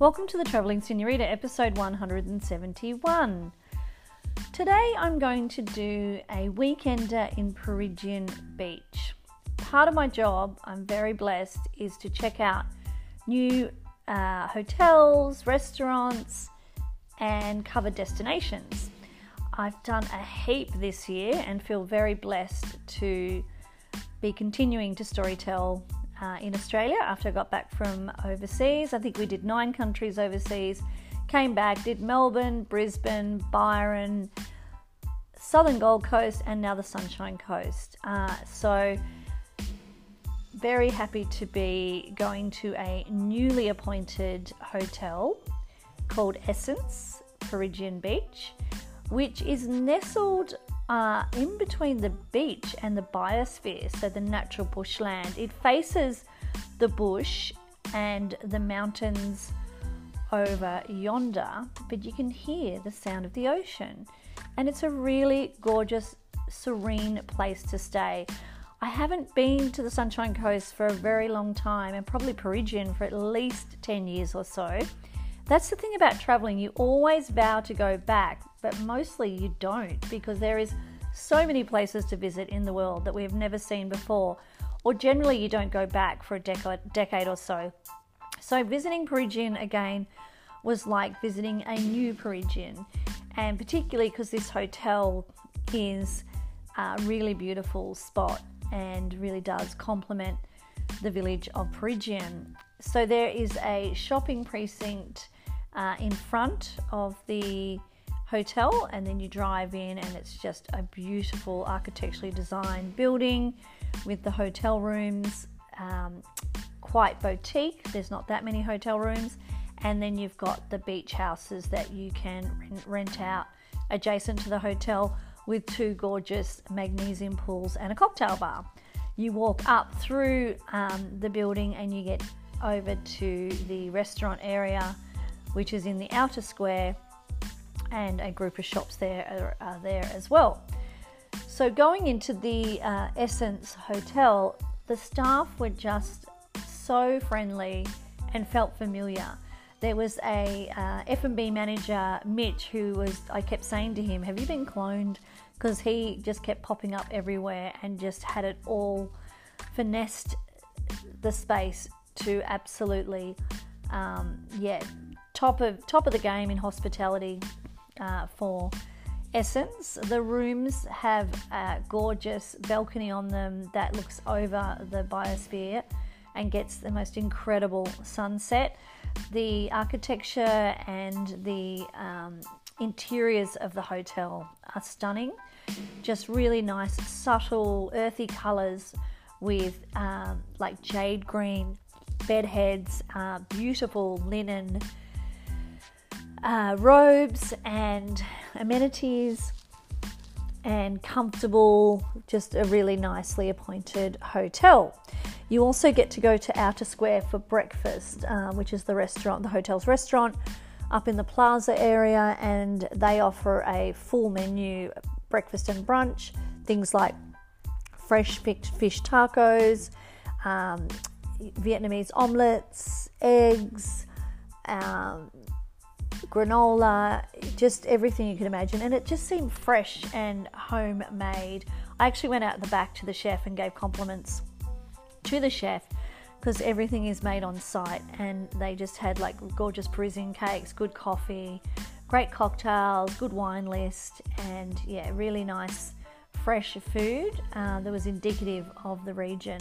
Welcome to the Travelling Senorita, episode 171. Today I'm going to do a weekender in Peregian Beach. Part of my job, I'm very blessed, is to check out new uh, hotels, restaurants, and cover destinations. I've done a heap this year and feel very blessed to be continuing to storytell uh, in Australia after I got back from overseas. I think we did nine countries overseas. Came back, did Melbourne, Brisbane, Byron, Southern Gold Coast, and now the Sunshine Coast. Uh, so, very happy to be going to a newly appointed hotel called Essence Peregian Beach, which is nestled uh, in between the beach and the biosphere, so the natural bushland. It faces the bush and the mountains over yonder, but you can hear the sound of the ocean. And it's a really gorgeous, serene place to stay. I haven't been to the Sunshine Coast for a very long time and probably Peregian for at least 10 years or so. That's the thing about traveling, you always vow to go back, but mostly you don't because there is so many places to visit in the world that we have never seen before, or generally you don't go back for a decade, decade or so. So, visiting Peregian again was like visiting a new Peregian, and particularly because this hotel is a really beautiful spot and really does complement the village of Peregian. So, there is a shopping precinct uh, in front of the hotel, and then you drive in, and it's just a beautiful architecturally designed building with the hotel rooms, um, quite boutique. There's not that many hotel rooms, and then you've got the beach houses that you can rent out adjacent to the hotel with two gorgeous magnesium pools and a cocktail bar. You walk up through um, the building and you get over to the restaurant area, which is in the outer square and a group of shops there are, are there as well. So, going into the uh, Essence Hotel, the staff were just so friendly and felt familiar. There was a uh, F&B manager, Mitch, who was, I kept saying to him, have you been cloned? Because he just kept popping up everywhere and just had it all finessed the space to absolutely, um, yeah, top of top of the game in hospitality uh, for Essence. The rooms have a gorgeous balcony on them that looks over the biosphere and gets the most incredible sunset. The architecture and the um, interiors of the hotel are stunning. Just really nice, subtle, earthy colours with um, like jade green bed heads, uh, beautiful linen uh, robes and amenities and comfortable, just a really nicely appointed hotel. You also get to go to Outer Square for breakfast, uh, which is the restaurant, the hotel's restaurant up in the plaza area, and they offer a full menu breakfast and brunch, things like fresh picked fish tacos, um, Vietnamese omelets, eggs, um, granola, just everything you can imagine. And it just seemed fresh and homemade. I actually went out the back to the chef and gave compliments to the chef because everything is made on site and they just had like gorgeous Parisian cakes, good coffee, great cocktails, good wine list, and yeah, really nice fresh food uh, that was indicative of the region.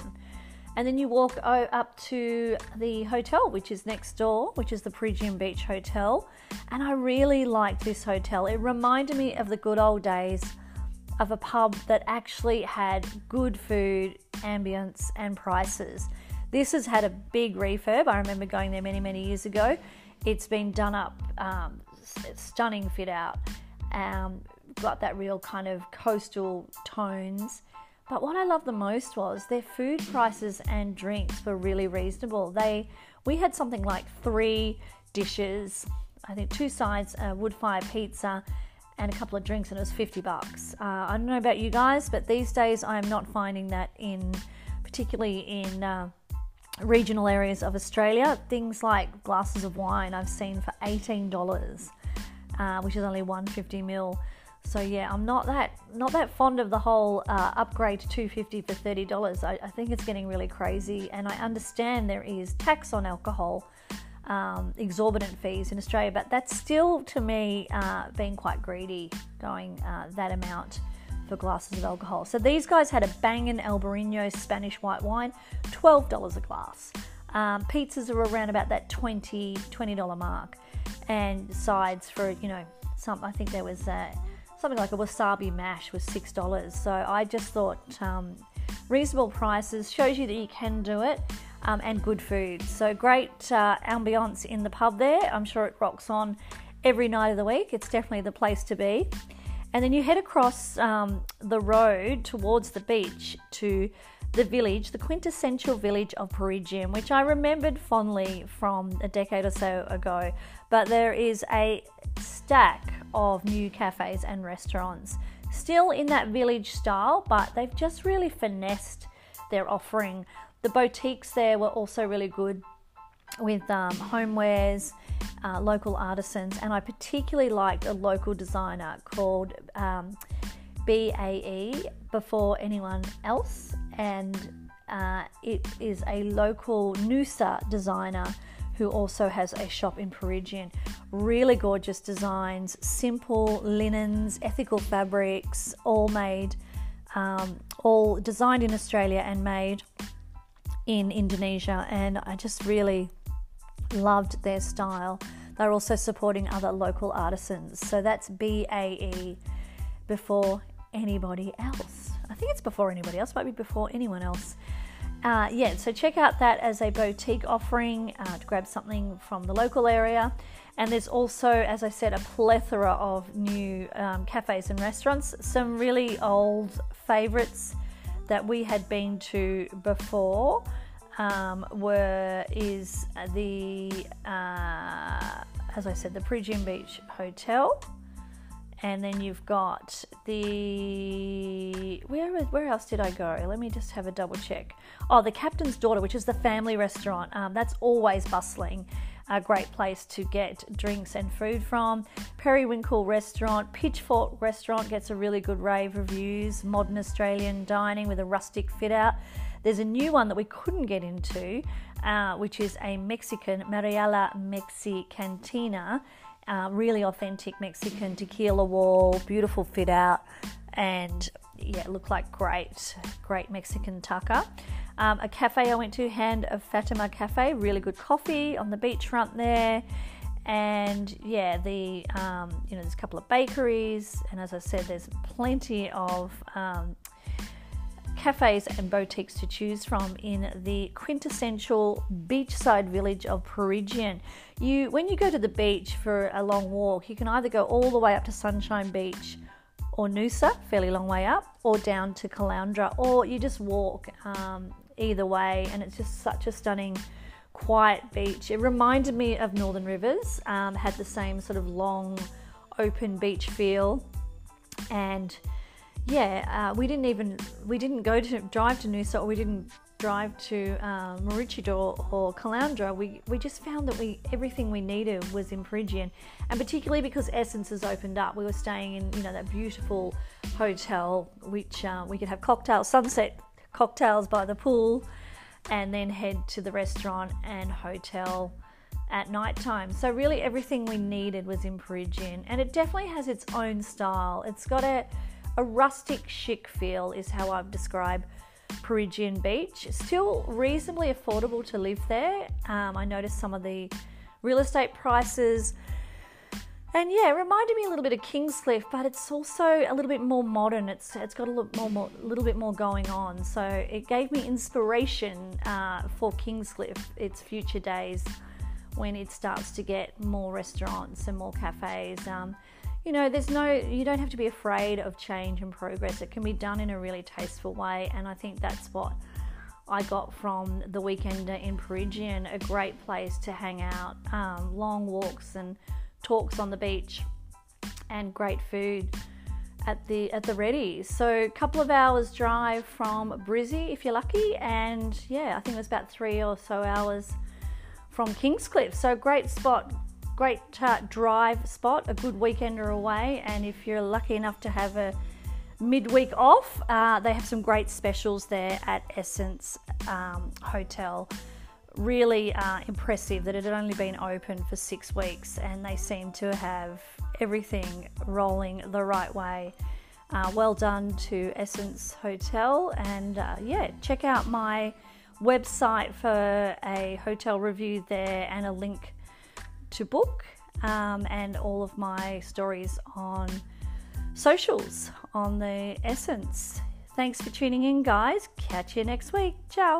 And then you walk up to the hotel, which is next door, which is the Peregian Beach Hotel. And I really liked this hotel. It reminded me of the good old days of a pub that actually had good food, ambience, and prices. This has had a big refurb. I remember going there many, many years ago. It's been done up, um, stunning fit out, um, got that real kind of coastal tones. But what I loved the most was their food prices and drinks were really reasonable. They we had something like three dishes, I think two sides, a wood fire pizza, and a couple of drinks, and it was 50 bucks. Uh, I don't know about you guys, but these days I am not finding that in, particularly in uh, regional areas of Australia. Things like glasses of wine I've seen for $18, uh, which is only 150 mil. So yeah, I'm not that not that fond of the whole uh, upgrade to 250 for $30. I, I, think it's getting really crazy, and I understand there is tax on alcohol, um, exorbitant fees in Australia, but that's still to me uh, being quite greedy, going uh, that amount for glasses of alcohol. So these guys had a Bangin Albarino Spanish white wine, $12 a glass. Um, pizzas are around about that 20 $20 mark, and sides for you know some. I think there was uh, something like a wasabi mash was six dollars. So I just thought um, reasonable prices shows you that you can do it. Um, and good food. So great uh, ambience in the pub there. I'm sure it rocks on every night of the week. It's definitely the place to be. And then you head across um, the road towards the beach to the village, the quintessential village of Peregian, which I remembered fondly from a decade or so ago. But there is a stack of new cafes and restaurants, still in that village style, but they've just really finessed their offering. The boutiques there were also really good with um, homewares uh, local artisans, and I particularly liked a local designer called um, BAE before anyone else, and uh, it is a local Noosa designer who also has a shop in Peregian. Really gorgeous designs, simple linens, ethical fabrics, all made, um, all designed in Australia and made in Indonesia. And I just really loved their style. They're also supporting other local artisans. So that's BAE before anybody else. I think it's before anybody else, might be before anyone else. Uh, yeah, so check out that as a boutique offering uh, to grab something from the local area. And there's also, as I said, a plethora of new um, cafes and restaurants. Some really old favorites that we had been to before um, were is the uh, as I said the Peregian Beach Hotel, and then you've got the where where else did I go? Let me just have a double check. Oh, the Captain's Daughter, which is the family restaurant. Um, that's always bustling. A great place to get drinks and food from. Periwinkle Restaurant, Pitchfork Restaurant gets a really good rave reviews. Modern Australian dining with a rustic fit out. There's a new one that we couldn't get into, uh, which is a Mexican Mariala Mexi Cantina. Uh, really authentic Mexican tequila wall, beautiful fit out, and yeah, it looked like great, great Mexican tucker. Um, a cafe I went to, Hand of Fatima Cafe, really good coffee on the beachfront there. And yeah, the um, you know there's a couple of bakeries, and as I said, there's plenty of um, cafes and boutiques to choose from in the quintessential beachside village of Peregian. You, when you go to the beach for a long walk, you can either go all the way up to Sunshine Beach or Noosa, fairly long way up, or down to Caloundra, or you just walk um, either way, and it's just such a stunning, quiet beach. It reminded me of Northern Rivers, um, had the same sort of long, open beach feel, and yeah, uh, we didn't even we didn't go to drive to Noosa or we didn't drive to um, Maroochydore or Caloundra. We we just found that we everything we needed was in Peregian, and particularly because Essence has opened up, we were staying in you know that beautiful hotel which uh, we could have cocktails, sunset cocktails by the pool, and then head to the restaurant and hotel at night time. So really everything we needed was in Peregian, and it definitely has its own style. It's got a a rustic chic feel is how I've described Peregian Beach. Still reasonably affordable to live there. Um, I noticed some of the real estate prices. And yeah, it reminded me a little bit of Kingscliff, but it's also a little bit more modern. It's it's got a little more, more little bit more going on. So it gave me inspiration uh, for Kingscliff, its future days, when it starts to get more restaurants and more cafes. Um, you know, there's no, you don't have to be afraid of change and progress. It can be done in a really tasteful way, and I think that's what I got from the weekender in Peregian a great place to hang out, um, long walks and talks on the beach, and great food. at the at the ready. So a couple of hours drive from Brizzy if you're lucky, and yeah, I think it was about three or so hours from Kingscliff. So great spot, great uh, drive spot, a good weekender away. And if you're lucky enough to have a midweek off, uh, they have some great specials there at Essence um, Hotel. Really uh, impressive that it had only been open for six weeks, and they seem to have everything rolling the right way. Uh, well done to Essence Hotel, and uh, yeah, check out my website for a hotel review there and a link to book, um, and all of my stories on socials on the Essence. Thanks for tuning in, guys. Catch you next week. Ciao.